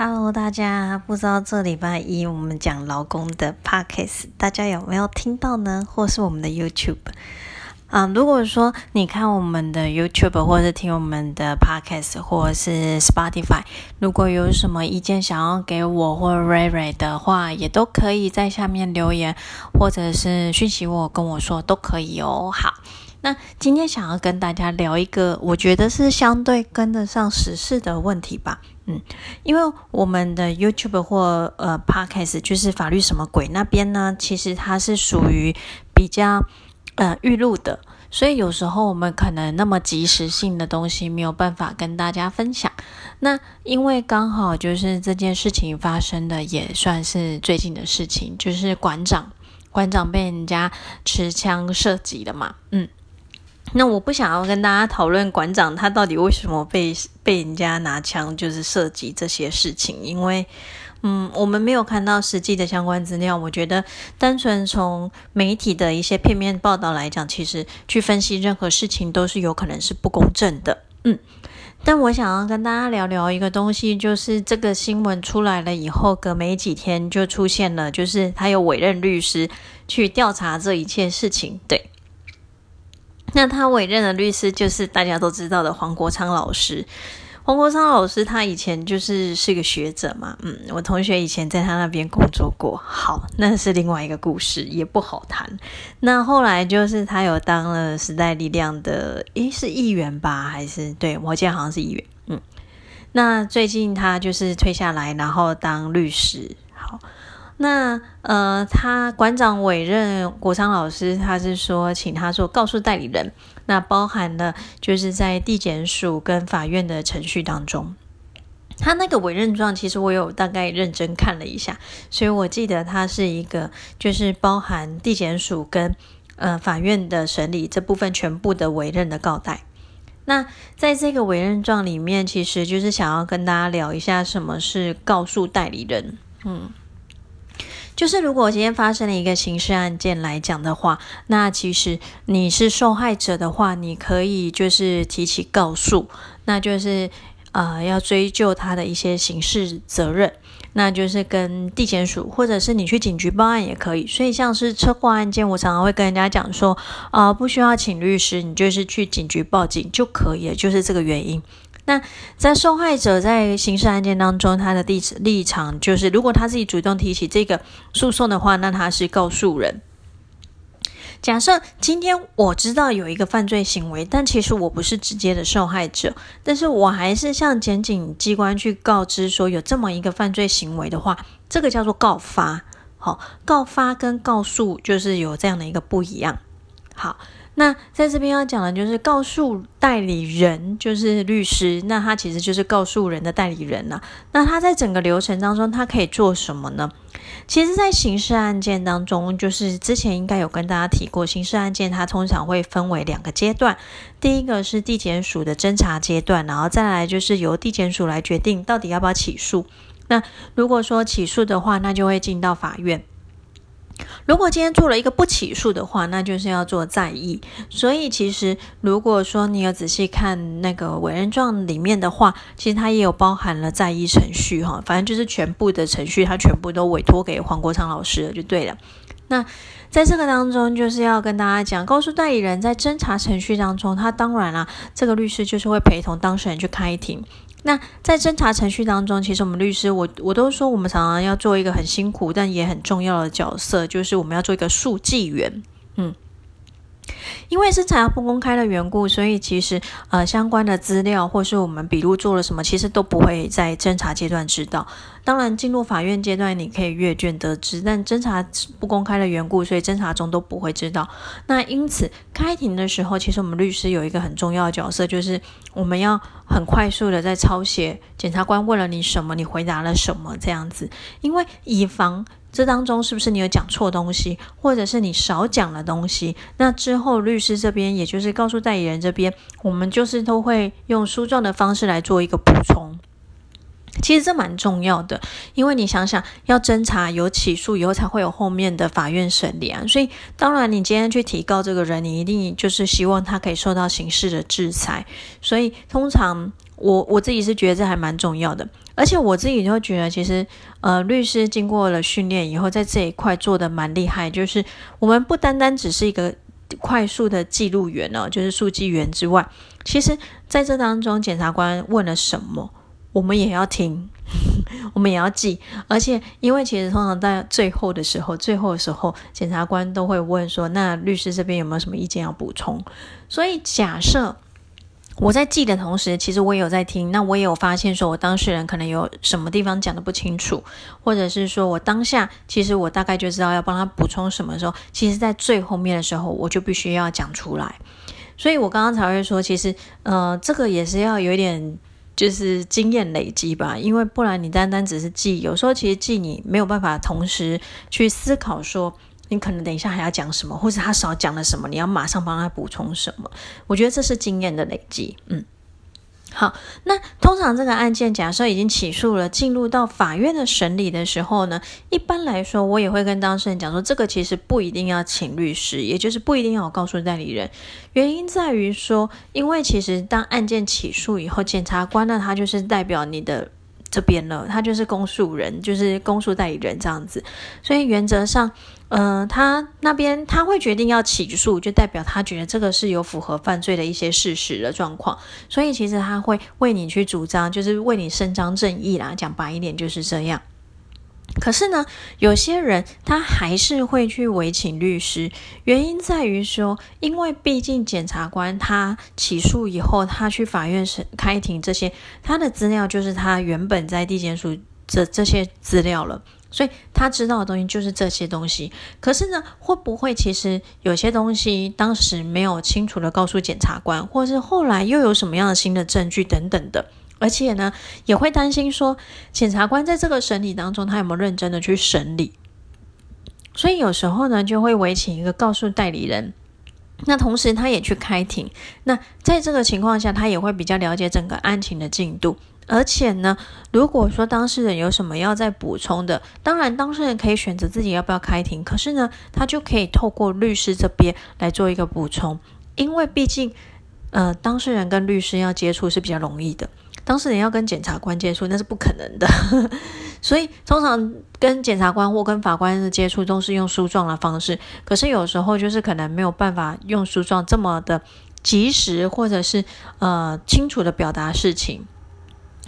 Hello，大家，不知道这礼拜一我们讲劳工的 Podcast，大家有没有听到呢？或是我们的 YouTube？啊，如果说你看我们的 YouTube，或是听我们的 Podcast，或是 Spotify，如果有什么意见想要给我或 Ray Ray 的话，也都可以在下面留言，或者是讯息我跟我说都可以哦。好。那今天想要跟大家聊一个，我觉得是相对跟得上时事的问题吧。嗯，因为我们的 YouTube 或呃 Podcast 就是法律什么鬼那边呢，其实它是属于比较呃预录的，所以有时候我们可能那么及时性的东西没有办法跟大家分享。那因为刚好就是这件事情发生的也算是最近的事情，就是馆长馆长被人家持枪射击了嘛。嗯。那我不想要跟大家讨论馆长他到底为什么被被人家拿枪就是射击这些事情，因为嗯，我们没有看到实际的相关资料。我觉得单纯从媒体的一些片面报道来讲，其实去分析任何事情都是有可能是不公正的。嗯，但我想要跟大家聊聊一个东西，就是这个新闻出来了以后，隔没几天就出现了，就是他有委任律师去调查这一切事情。对。那他委任的律师就是大家都知道的黄国昌老师。黄国昌老师他以前就是是个学者嘛，嗯，我同学以前在他那边工作过。好，那是另外一个故事，也不好谈。那后来就是他有当了时代力量的，诶，是议员吧？还是对我记得好像是议员。嗯，那最近他就是退下来，然后当律师。好。那呃，他馆长委任国昌老师，他是说请他做告诉代理人，那包含了就是在地检署跟法院的程序当中，他那个委任状其实我有大概认真看了一下，所以我记得他是一个就是包含地检署跟呃法院的审理这部分全部的委任的告代。那在这个委任状里面，其实就是想要跟大家聊一下什么是告诉代理人，嗯。就是如果今天发生了一个刑事案件来讲的话，那其实你是受害者的话，你可以就是提起告诉，那就是呃要追究他的一些刑事责任，那就是跟地检署或者是你去警局报案也可以。所以像是车祸案件，我常常会跟人家讲说，啊不需要请律师，你就是去警局报警就可以了，就是这个原因。那在受害者在刑事案件当中，他的立立场就是，如果他自己主动提起这个诉讼的话，那他是告诉人。假设今天我知道有一个犯罪行为，但其实我不是直接的受害者，但是我还是向检警机关去告知说有这么一个犯罪行为的话，这个叫做告发。好，告发跟告诉就是有这样的一个不一样。好。那在这边要讲的就是告诉代理人，就是律师，那他其实就是告诉人的代理人呐。那他在整个流程当中，他可以做什么呢？其实，在刑事案件当中，就是之前应该有跟大家提过，刑事案件它通常会分为两个阶段，第一个是地检署的侦查阶段，然后再来就是由地检署来决定到底要不要起诉。那如果说起诉的话，那就会进到法院。如果今天做了一个不起诉的话，那就是要做再议。所以其实如果说你有仔细看那个委任状里面的话，其实它也有包含了再议程序哈。反正就是全部的程序，它全部都委托给黄国昌老师了，就对了。那在这个当中，就是要跟大家讲，告诉代理人在侦查程序当中，他当然啦，这个律师就是会陪同当事人去开庭。那在侦查程序当中，其实我们律师，我我都说，我们常常要做一个很辛苦但也很重要的角色，就是我们要做一个速记员，嗯。因为是查不公开的缘故，所以其实呃相关的资料或是我们笔录做了什么，其实都不会在侦查阶段知道。当然进入法院阶段，你可以阅卷得知，但侦查不公开的缘故，所以侦查中都不会知道。那因此开庭的时候，其实我们律师有一个很重要的角色，就是我们要很快速的在抄写检察官问了你什么，你回答了什么这样子，因为以防。这当中是不是你有讲错东西，或者是你少讲了东西？那之后律师这边，也就是告诉代理人这边，我们就是都会用书状的方式来做一个补充。其实这蛮重要的，因为你想想，要侦查有起诉以后，才会有后面的法院审理啊。所以当然，你今天去提告这个人，你一定就是希望他可以受到刑事的制裁。所以通常。我我自己是觉得这还蛮重要的，而且我自己就觉得，其实呃，律师经过了训练以后，在这一块做的蛮厉害，就是我们不单单只是一个快速的记录员哦，就是速记员之外，其实在这当中，检察官问了什么，我们也要听，我们也要记，而且因为其实通常在最后的时候，最后的时候，检察官都会问说，那律师这边有没有什么意见要补充？所以假设。我在记的同时，其实我也有在听。那我也有发现，说我当事人可能有什么地方讲的不清楚，或者是说我当下其实我大概就知道要帮他补充什么时候，其实在最后面的时候，我就必须要讲出来。所以我刚刚才会说，其实呃，这个也是要有一点就是经验累积吧，因为不然你单单只是记，有时候其实记你没有办法同时去思考说。你可能等一下还要讲什么，或者他少讲了什么，你要马上帮他补充什么？我觉得这是经验的累积。嗯，好，那通常这个案件假设已经起诉了，进入到法院的审理的时候呢，一般来说我也会跟当事人讲说，这个其实不一定要请律师，也就是不一定要告诉代理人。原因在于说，因为其实当案件起诉以后，检察官呢他就是代表你的这边了，他就是公诉人，就是公诉代理人这样子，所以原则上。嗯，他那边他会决定要起诉，就代表他觉得这个是有符合犯罪的一些事实的状况，所以其实他会为你去主张，就是为你伸张正义啦。讲白一点就是这样。可是呢，有些人他还是会去委请律师，原因在于说，因为毕竟检察官他起诉以后，他去法院审开庭这些，他的资料就是他原本在地检署这这些资料了。所以他知道的东西就是这些东西，可是呢，会不会其实有些东西当时没有清楚的告诉检察官，或是后来又有什么样的新的证据等等的，而且呢，也会担心说检察官在这个审理当中，他有没有认真的去审理？所以有时候呢，就会委请一个告诉代理人，那同时他也去开庭，那在这个情况下，他也会比较了解整个案情的进度。而且呢，如果说当事人有什么要再补充的，当然当事人可以选择自己要不要开庭。可是呢，他就可以透过律师这边来做一个补充，因为毕竟，呃，当事人跟律师要接触是比较容易的，当事人要跟检察官接触那是不可能的。所以通常跟检察官或跟法官的接触都是用诉状的方式，可是有时候就是可能没有办法用诉状这么的及时，或者是呃清楚的表达事情。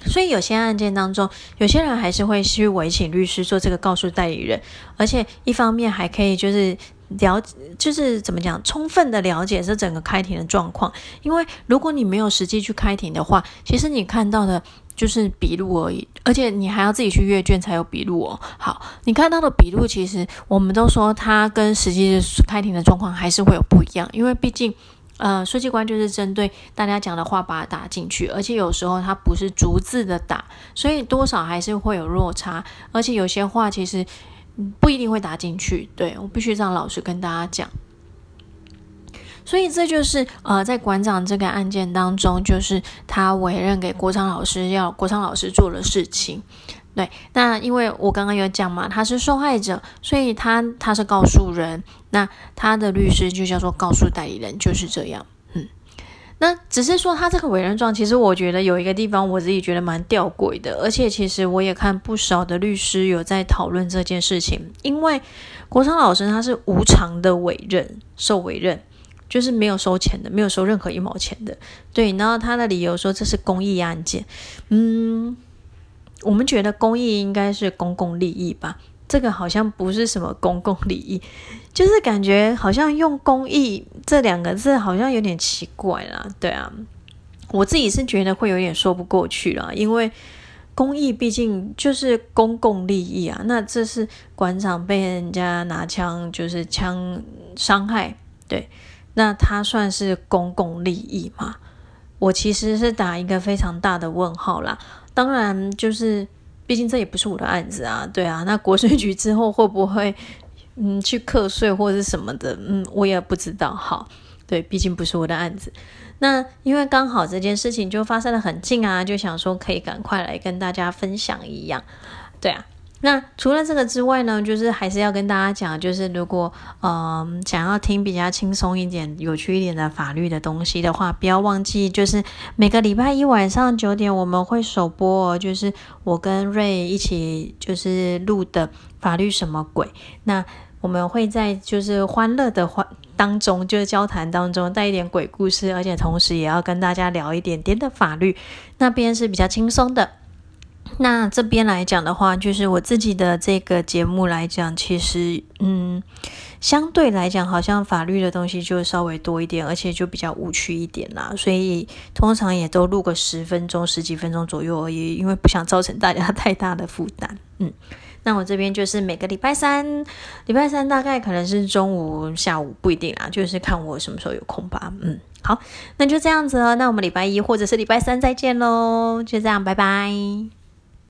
所以有些案件当中，有些人还是会去委请律师做这个告诉代理人，而且一方面还可以就是了，就是怎么讲，充分的了解这整个开庭的状况。因为如果你没有实际去开庭的话，其实你看到的就是笔录而已，而且你还要自己去阅卷才有笔录哦。好，你看到的笔录，其实我们都说它跟实际开庭的状况还是会有不一样，因为毕竟。呃，书记官就是针对大家讲的话把它打进去，而且有时候它不是逐字的打，所以多少还是会有落差，而且有些话其实不一定会打进去。对我必须让老师跟大家讲，所以这就是呃，在馆长这个案件当中，就是他委任给国昌老师要国昌老师做的事情。对，那因为我刚刚有讲嘛，他是受害者，所以他他是告诉人，那他的律师就叫做告诉代理人，就是这样。嗯，那只是说他这个委任状，其实我觉得有一个地方我自己觉得蛮吊诡的，而且其实我也看不少的律师有在讨论这件事情，因为国昌老师他是无偿的委任，受委任就是没有收钱的，没有收任何一毛钱的。对，然后他的理由说这是公益案件，嗯。我们觉得公益应该是公共利益吧，这个好像不是什么公共利益，就是感觉好像用公益这两个字好像有点奇怪啦。对啊，我自己是觉得会有点说不过去了，因为公益毕竟就是公共利益啊。那这是馆长被人家拿枪就是枪伤害，对，那他算是公共利益吗？我其实是打一个非常大的问号啦。当然，就是毕竟这也不是我的案子啊，对啊。那国税局之后会不会嗯去课税或者是什么的？嗯，我也不知道。好，对，毕竟不是我的案子。那因为刚好这件事情就发生的很近啊，就想说可以赶快来跟大家分享一样，对啊。那除了这个之外呢，就是还是要跟大家讲，就是如果嗯想要听比较轻松一点、有趣一点的法律的东西的话，不要忘记，就是每个礼拜一晚上九点我们会首播，就是我跟瑞一起就是录的法律什么鬼。那我们会在就是欢乐的欢当中，就是交谈当中带一点鬼故事，而且同时也要跟大家聊一点点的法律，那边是比较轻松的。那这边来讲的话，就是我自己的这个节目来讲，其实嗯，相对来讲，好像法律的东西就稍微多一点，而且就比较无趣一点啦。所以通常也都录个十分钟、十几分钟左右而已，因为不想造成大家太大的负担。嗯，那我这边就是每个礼拜三，礼拜三大概可能是中午、下午不一定啊，就是看我什么时候有空吧。嗯，好，那就这样子哦。那我们礼拜一或者是礼拜三再见喽，就这样，拜拜。